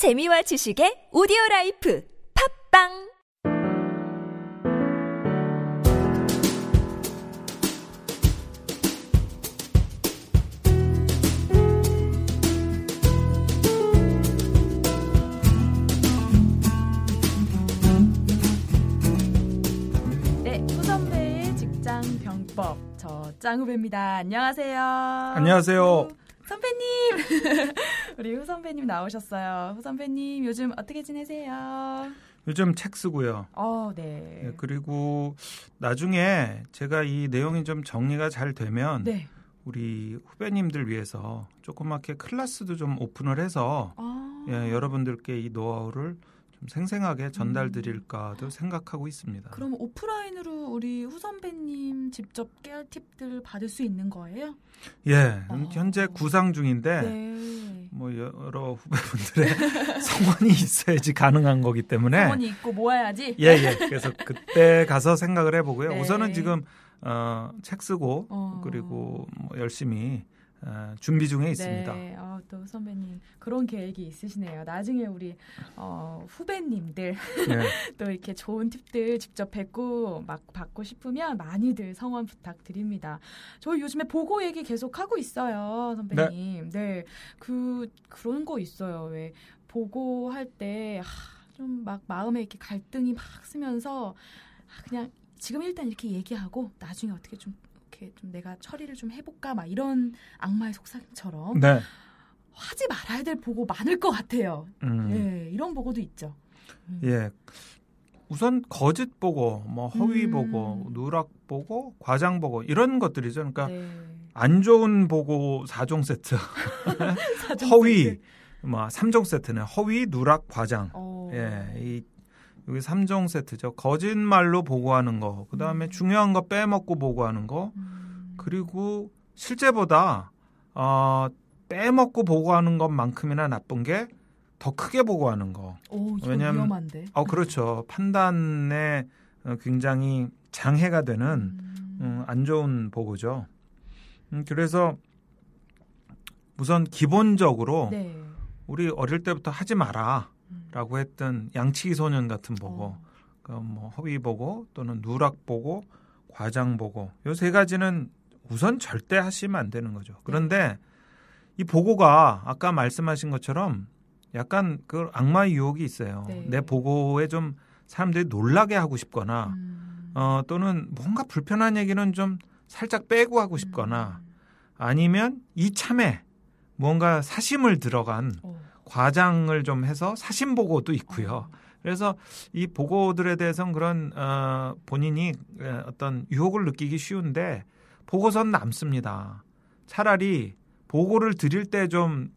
재미와 지식의 오디오 라이프 팝빵 네, 후선배의 직장 병법 저 짱후배입니다. 안녕하세요. 안녕하세요. 후, 선배님, 우리 후 선배님 나오셨어요. 후 선배님 요즘 어떻게 지내세요? 요즘 책 쓰고요. 어, 네. 예, 그리고 나중에 제가 이 내용이 좀 정리가 잘 되면 네. 우리 후배님들 위해서 조그맣게 클래스도 좀 오픈을 해서 아, 예, 여러분들께 이 노하우를 좀 생생하게 전달드릴까도 생각하고 있습니다. 음. 그럼 오프라인으로 우리 후 선배님 직접 깨알 팁들 받을 수 있는 거예요? 예, 어. 현재 구상 중인데 네. 뭐 여러 후배분들의 성원이 있어야지 가능한 거기 때문에 성원이 있고 모아야지. 예, 예. 그래서 그때 가서 생각을 해보고요. 네. 우선은 지금 어, 책 쓰고 어. 그리고 뭐 열심히 어, 준비 중에 있습니다. 네, 어, 또 선배님 그런 계획이 있으시네요. 나중에 우리 어, 후배님들 예. 또 이렇게 좋은 팁들 직접 뵙고 막 받고 싶으면 많이들 성원 부탁드립니다. 저희 요즘에 보고 얘기 계속 하고 있어요, 선배님. 네, 그 그런 거 있어요. 왜 보고 할 때 좀 막 마음에 이렇게 갈등이 막 쓰면서 아, 그냥 지금 일단 이렇게 얘기하고 나중에 어떻게 좀 이렇게 좀 내가 처리를 좀 해볼까 막 이런 악마의 속삭임처럼 네. 하지 말아야 될 보고 많을 것 같아요. 음, 예, 이런 보고도 있죠. 음. 예. 우선 거짓 보고, 뭐 허위 음. 보고, 누락 보고, 과장 보고 이런 것들이죠. 그러니까 네. 안 좋은 보고 4종 세트, 사전 허위, 세트. 뭐 3종 세트는 허위, 누락, 과장. 어. 예, 이 여기 3종 세트죠. 거짓말로 보고하는 거, 그 다음에 음. 중요한 거 빼먹고 보고하는 거, 음. 그리고 실제보다 어, 빼먹고 보고하는 것만큼이나 나쁜 게 더 크게 보고하는 거. 오, 왜냐면- 위험한데. 어 그렇죠. 판단에 어, 굉장히 장애가 되는 음. 음, 안 좋은 보고죠. 음, 그래서 우선 기본적으로 네. 우리 어릴 때부터 하지 마라라고 음. 했던 양치기 소년 같은 보고, 어. 그뭐 허위 보고 또는 누락 보고, 과장 보고 요 세 가지는 우선 절대 하시면 안 되는 거죠. 그런데 이 보고가 아까 말씀하신 것처럼 약간 그 악마의 유혹이 있어요. 네. 내 보고에 좀 사람들이 놀라게 하고 싶거나 음. 어 또는 뭔가 불편한 얘기는 좀 살짝 빼고 하고 싶거나 음. 아니면 이 참에 뭔가 사심을 들어간 어. 과장을 좀 해서 사심 보고도 있고요. 어. 그래서 이 보고들에 대해서는 그런 어, 본인이 에, 어떤 유혹을 느끼기 쉬운데 보고서는 남습니다. 차라리 보고를 드릴 때 좀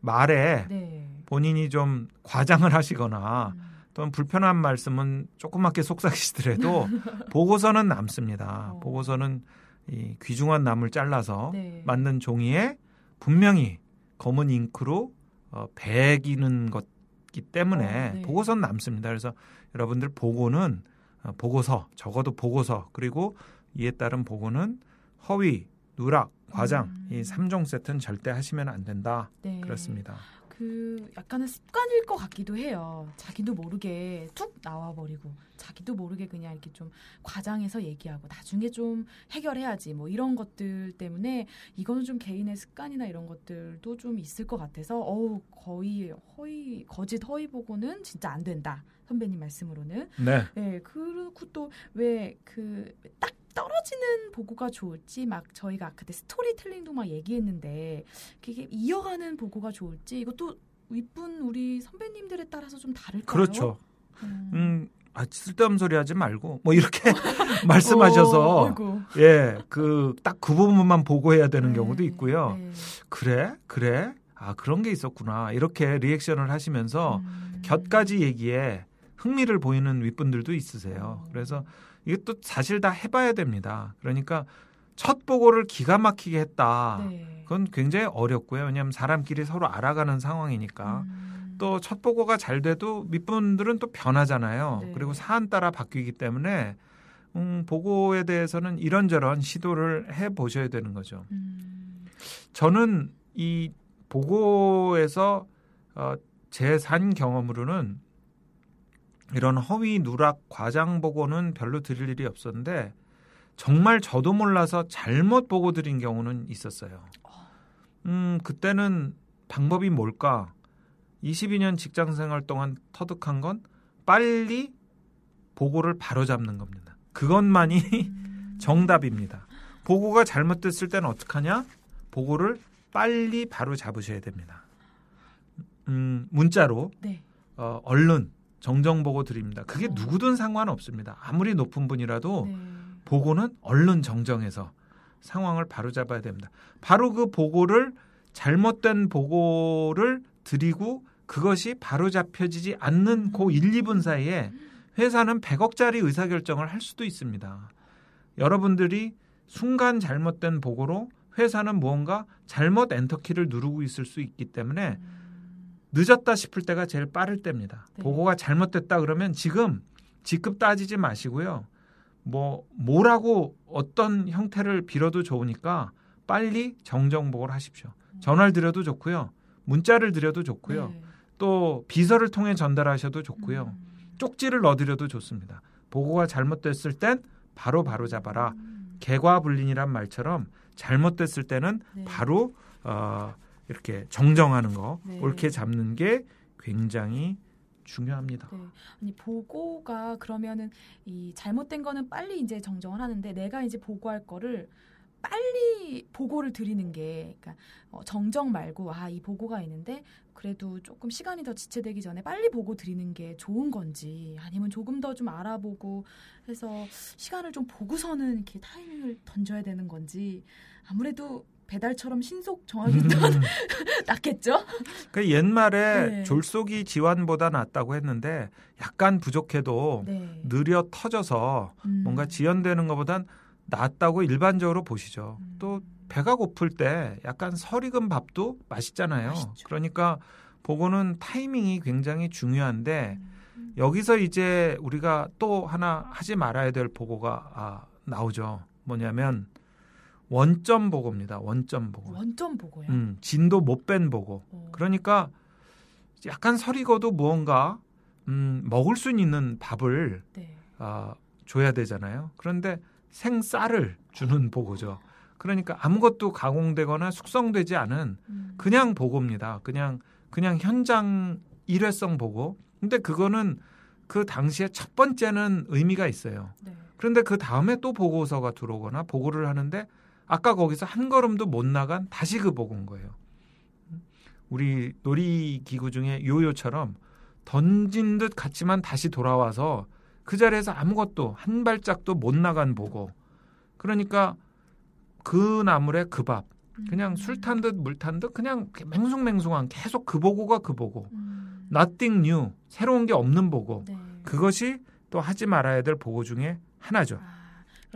말에 네. 본인이 좀 과장을 하시거나 음. 또는 불편한 말씀은 조그맣게 속삭이시더라도 보고서는 남습니다. 어. 보고서는 이 귀중한 나무를 잘라서 네. 만든 종이에 분명히 검은 잉크로 어, 배기는 것기 때문에 어, 네. 보고서는 남습니다. 그래서 여러분들 보고는 어, 보고서 적어도 보고서 그리고 이에 따른 보고는 허위, 누락, 과장 음. 이 3종 세트는 절대 하시면 안 된다. 네. 그렇습니다. 그 약간은 습관일 것 같기도 해요. 자기도 모르게 툭 나와 버리고 자기도 모르게 그냥 이렇게 좀 과장해서 얘기하고 나중에 좀 해결해야지 뭐 이런 것들 때문에 이거는 좀 개인의 습관이나 이런 것들도 좀 있을 것 같아서 어우 거의 허위 거짓 허위 보고는 진짜 안 된다 선배님 말씀으로는 네. 네, 그리고 또 왜 그 딱 떨어지는 보고가 좋을지 막 저희가 그때 스토리텔링도 막 얘기했는데 그게 이어가는 보고가 좋을지 이것도 윗분 우리 선배님들에 따라서 좀 다를까요? 그렇죠. 음. 음, 아, 쓸데없는 소리 하지 말고 뭐 이렇게 말씀하셔서 어. 예, 그 딱 그 부분만 보고해야 되는 네, 경우도 있고요. 네. 그래? 그래? 아, 그런 게 있었구나. 이렇게 리액션을 하시면서 음. 곁가지 얘기에 흥미를 보이는 윗분들도 있으세요. 어. 그래서 또 사실 다 해봐야 됩니다. 그러니까 첫 보고를 기가 막히게 했다. 네. 그건 굉장히 어렵고요. 왜냐하면 사람끼리 서로 알아가는 상황이니까. 음. 또첫 보고가 잘 돼도 윗분들은 또 변하잖아요. 네. 그리고 사안 따라 바뀌기 때문에 음, 보고에 대해서는 이런저런 시도를 해 보셔야 되는 거죠. 음. 저는 이 보고에서 어, 제 산 경험으로는 이런 허위 누락 과장 보고는 별로 드릴 일이 없었는데 정말 저도 몰라서 잘못 보고 드린 경우는 있었어요. 음, 그때는 방법이 뭘까? 22년 직장 생활 동안 터득한 건 빨리 보고를 바로 잡는 겁니다. 그것만이 정답입니다. 보고가 잘못됐을 때는 어떡하냐? 보고를 빨리 바로 잡으셔야 됩니다. 음, 문자로 네. 어, 얼른 정정 보고 드립니다. 그게 어. 누구든 상관없습니다. 아무리 높은 분이라도 네. 보고는 얼른 정정해서 상황을 바로 잡아야 됩니다. 바로 그 보고를 잘못된 보고를 드리고 그것이 바로 잡혀지지 않는 그 1, 2분 사이에 회사는 100억짜리 의사결정을 할 수도 있습니다. 여러분들이 순간 잘못된 보고로 회사는 무언가 잘못 엔터키를 누르고 있을 수 있기 때문에 늦었다 싶을 때가 제일 빠를 때입니다. 네. 보고가 잘못됐다 그러면 지금 직급 따지지 마시고요. 뭐 뭐라고 어떤 형태를 빌어도 좋으니까 빨리 정정 보고를 하십시오. 전화를 드려도 좋고요. 문자를 드려도 좋고요. 네. 또 비서를 통해 전달하셔도 좋고요. 음. 쪽지를 넣어드려도 좋습니다. 보고가 잘못됐을 땐 바로 바로 잡아라. 음. 개과불린이란 말처럼 잘못됐을 때는 네. 바로 어, 이렇게 정정하는 거 네. 옳게 잡는 게 굉장히 중요합니다. 네. 아니 보고가 그러면은 이 잘못된 거는 빨리 이제 정정을 하는데 내가 이제 보고할 거를 빨리 보고를 드리는 게 그러니까 어, 정정 말고 아 이 보고가 있는데 그래도 조금 시간이 더 지체되기 전에 빨리 보고 드리는 게 좋은 건지 아니면 조금 더 좀 알아보고 해서 시간을 좀 보고서는 이렇게 타이밍을 던져야 되는 건지 아무래도 배달처럼 신속 정확히 낫겠죠? 그 옛말에 네. 졸속이 지환보다 낫다고 했는데 약간 부족해도 네. 느려 터져서 음. 뭔가 지연되는 것보단 낫다고 일반적으로 보시죠. 음. 또 배가 고플 때 약간 설익은 밥도 맛있잖아요. 맛있죠. 그러니까 보고는 타이밍이 굉장히 중요한데 음. 여기서 이제 우리가 또 하나 하지 말아야 될 보고가 아, 나오죠. 뭐냐면 원점 보고입니다. 원점 보고. 원점 보고요. 음, 진도 못 뺀 보고. 어. 그러니까 약간 설익어도 무언가 음, 먹을 수 있는 밥을 네. 아, 줘야 되잖아요. 그런데 생쌀을 주는 보고죠. 그러니까 아무것도 가공되거나 숙성되지 않은 음. 그냥 보고입니다. 그냥 그냥 현장 일회성 보고. 근데 그거는 그 당시에 첫 번째는 의미가 있어요. 네. 그런데 그 다음에 또 보고서가 들어오거나 보고를 하는데 아까 거기서 한 걸음도 못 나간 다시 그 보고인 거예요. 우리 놀이기구 중에 요요처럼 던진 듯 갔지만 다시 돌아와서 그 자리에서 아무것도 한 발짝도 못 나간 보고. 그러니까 그 나물에 그 밥. 그냥 음. 술탄 듯 물 탄 듯 그냥 맹숭맹숭한 계속 그 보고가 그 보고. 음. nothing new. 새로운 게 없는 보고. 네. 그것이 또 하지 말아야 될 보고 중에 하나죠. 아,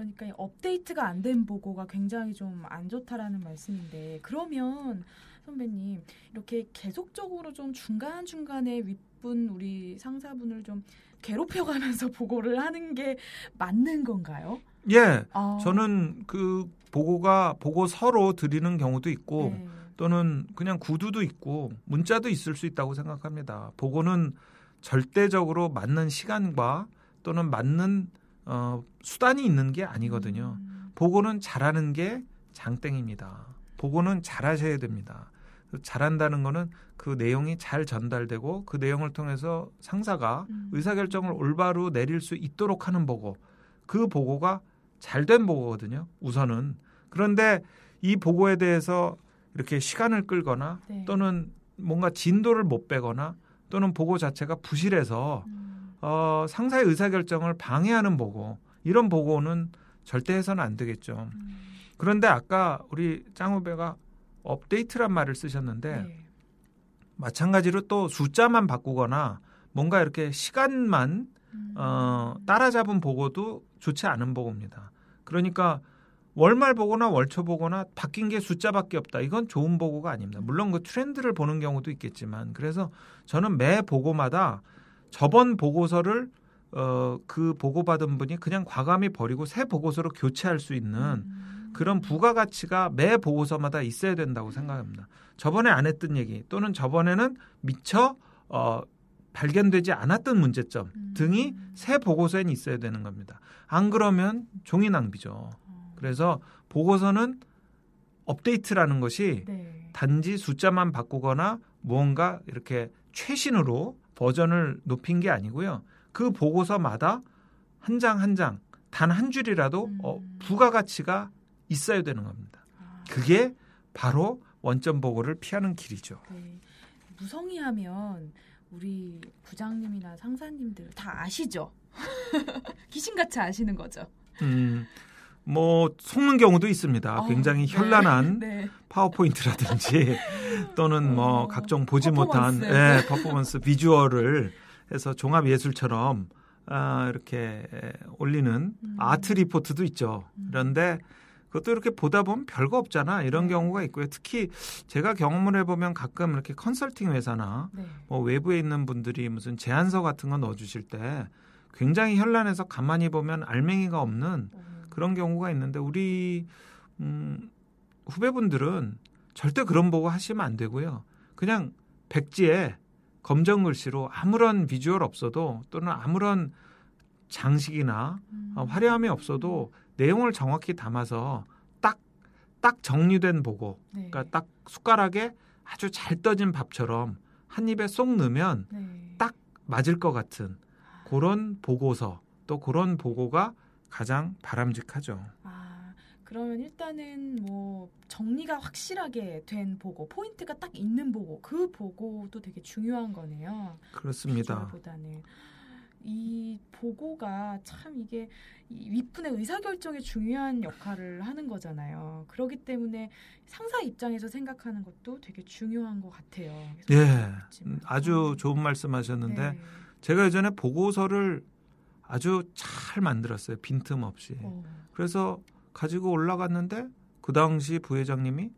그러니까 이 업데이트가 안 된 보고가 굉장히 좀 안 좋다라는 말씀인데 그러면 선배님 이렇게 계속적으로 좀 중간 중간에 윗분 우리 상사분을 좀 괴롭혀가면서 보고를 하는 게 맞는 건가요? 예. 아, 저는 그 보고가 보고서로 드리는 경우도 있고 네. 또는 그냥 구두도 있고 문자도 있을 수 있다고 생각합니다. 보고는 절대적으로 맞는 시간과 또는 맞는 어, 수단이 있는 게 아니거든요. 음, 보고는 잘하는 게 장땡입니다. 보고는 잘하셔야 됩니다. 잘한다는 거는 그 내용이 잘 전달되고 그 내용을 통해서 상사가 음. 의사결정을 올바로 내릴 수 있도록 하는 보고 그 보고가 잘 된 보고거든요. 우선은 그런데 이 보고에 대해서 이렇게 시간을 끌거나 네. 또는 뭔가 진도를 못 빼거나 또는 보고 자체가 부실해서 음, 어, 상사의 의사결정을 방해하는 보고 이런 보고는 절대 해서는 안 되겠죠. 음, 그런데 아까 우리 짱 후배가 업데이트란 말을 쓰셨는데 네. 마찬가지로 또 숫자만 바꾸거나 뭔가 이렇게 시간만 음, 어, 따라잡은 보고도 좋지 않은 보고입니다. 그러니까 월말 보거나 월초 보거나 바뀐 게 숫자밖에 없다. 이건 좋은 보고가 아닙니다. 물론 그 트렌드를 보는 경우도 있겠지만 그래서 저는 매 보고마다 저번 보고서를 어, 그 보고받은 분이 그냥 과감히 버리고 새 보고서로 교체할 수 있는 음, 그런 부가가치가 매 보고서마다 있어야 된다고 생각합니다. 저번에 안 했던 얘기 또는 저번에는 미처 어, 발견되지 않았던 문제점 음. 등이 새 보고서엔 있어야 되는 겁니다. 안 그러면 종이 낭비죠. 어, 그래서 보고서는 업데이트라는 것이 네. 단지 숫자만 바꾸거나 무언가 이렇게 최신으로 버전을 높인 게 아니고요. 그 보고서마다 한 장 한 장, 단한 줄이라도 음. 어, 부가가치가 있어야 되는 겁니다. 아, 그게 바로 원점 보고를 피하는 길이죠. 네. 무성의하면 우리 부장님이나 상사님들 다 아시죠? 귀신같이 아시는 거죠. 음, 뭐 속는 경우도 있습니다. 어, 굉장히 네. 현란한 네. 파워포인트라든지 또는 뭐 어, 각종 보지 퍼포먼스. 못한 예, 퍼포먼스 비주얼을 해서 종합 예술처럼 아, 이렇게 올리는 음. 아트 리포트도 있죠. 음. 그런데 그것도 이렇게 보다 보면 별거 없잖아. 이런 네. 경우가 있고요. 특히 제가 경험을 해보면 가끔 이렇게 컨설팅 회사나 네. 뭐 외부에 있는 분들이 무슨 제안서 같은 거 넣어주실 때 굉장히 현란해서 가만히 보면 알맹이가 없는 어, 그런 경우가 있는데 우리 음, 후배분들은 절대 그런 보고 하시면 안 되고요. 그냥 백지에 검정 글씨로 아무런 비주얼 없어도 또는 아무런 장식이나 음. 어, 화려함이 없어도 내용을 정확히 담아서 딱 딱 정리된 보고, 네. 그러니까 딱 숟가락에 아주 잘 떠진 밥처럼 한 입에 쏙 넣으면 네. 딱 맞을 것 같은 그런 보고서 또 그런 보고가 가장 바람직하죠. 아, 그러면 일단은 뭐 정리가 확실하게 된 보고, 포인트가 딱 있는 보고, 그 보고도 되게 중요한 거네요. 그렇습니다. 비주얼보다는. 이 보고가 참 이게 이 윗분의 의사결정에 중요한 역할을 하는 거잖아요. 그렇기 때문에 상사 입장에서 생각하는 것도 되게 중요한 것 같아요. 예. 음, 아주 좋은 말씀 하셨는데 네. 제가 예전에 보고서를 아주 잘 만들었어요. 빈틈없이. 어. 그래서 가지고 올라갔는데 그 당시 부회장님이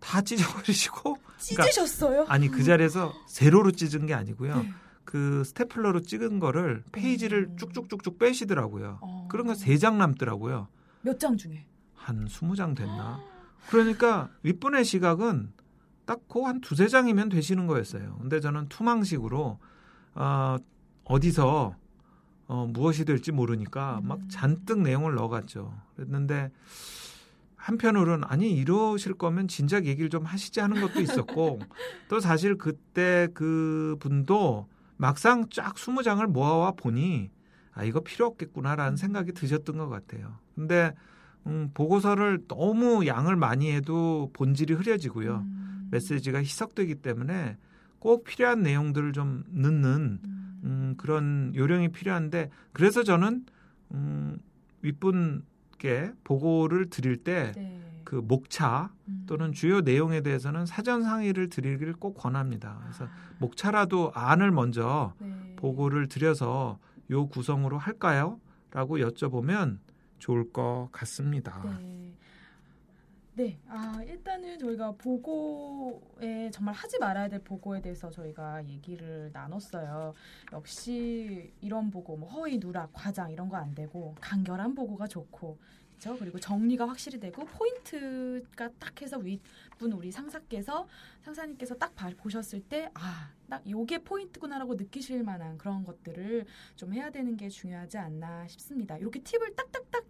다 찢어버리시고 찢으셨어요? 아니 그 자리에서 세로로 찢은 게 아니고요. 네. 그 스테플러로 찍은 거를 페이지를 음. 쭉쭉쭉쭉 빼시더라고요. 어. 그런 거 세 장 남더라고요. 몇 장 중에. 한 스무 장 됐나? 그러니까 윗분의 시각은 딱그한 두세 장이면 되시는 거였어요. 근데 저는 투망식으로 어, 어디서 어, 무엇이 될지 모르니까 막 음. 잔뜩 내용을 넣어갔죠. 그랬는데 한편으로는 아니 이러실 거면 진작 얘기를 좀 하시지 하는 것도 있었고 또 사실 그때 그 분도 막상 쫙 스무 장을 모아와 보니 아 이거 필요 없겠구나라는 생각이 드셨던 것 같아요. 근데 음, 보고서를 너무 양을 많이 해도 본질이 흐려지고요. 음. 메시지가 희석되기 때문에 꼭 필요한 내용들을 좀 넣는 음. 음, 그런 요령이 필요한데 그래서 저는 음, 윗분께 보고를 드릴 때그 네. 목차 음. 또는 주요 내용에 대해서는 사전 상의를 드리기를 꼭 권합니다. 그래서 아, 목차라도 안을 먼저 네. 보고를 드려서 요 구성으로 할까요? 라고 여쭤보면 좋을 것 같습니다. 네. 네. 아, 일단은 저희가 보고에 정말 하지 말아야 될 보고에 대해서 저희가 얘기를 나눴어요. 역시 이런 보고 뭐 허위 누락, 과장 이런 거 안 되고 간결한 보고가 좋고 그렇죠? 그리고 정리가 확실히 되고 포인트가 딱 해서 윗분 우리 상사께서 상사님께서 딱 봐- 보셨을 때 아, 딱 요게 포인트구나라고 느끼실 만한 그런 것들을 좀 해야 되는 게 중요하지 않나 싶습니다. 이렇게 팁을 딱딱딱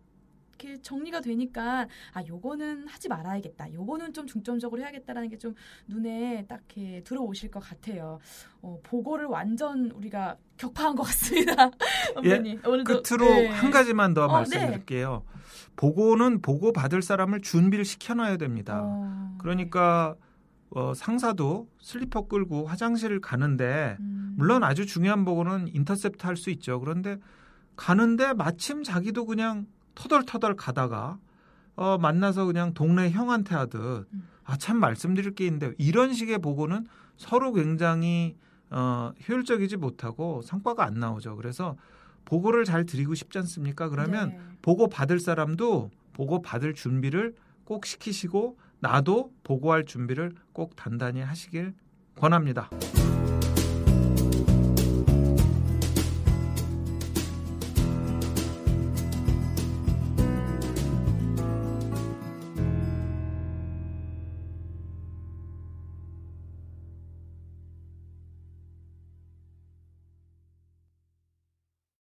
이렇게 정리가 되니까 아 요거는 하지 말아야겠다. 요거는 좀 중점적으로 해야겠다라는 게 좀 눈에 딱 이렇게 들어오실 것 같아요. 어, 보고를 완전 우리가 격파한 것 같습니다. 선배님. 오늘도 끝으로 네. 한 가지만 더 어, 말씀드릴게요. 보고는 보고 받을 사람을 준비를 시켜놔야 됩니다. 어, 그러니까 어, 상사도 슬리퍼 끌고 화장실을 가는데 음, 물론 아주 중요한 보고는 인터셉트 할 수 있죠. 그런데 가는데 마침 자기도 그냥 터덜터덜 가다가 어, 만나서 그냥 동네 형한테 하듯 음. 아참 말씀드릴 게 있는데 이런 식의 보고는 서로 굉장히 어, 효율적이지 못하고 성과가 안 나오죠. 그래서 보고를 잘 드리고 싶지 않습니까? 그러면 네. 보고 받을 사람도 보고 받을 준비를 꼭 시키시고 나도 보고할 준비를 꼭 단단히 하시길 권합니다.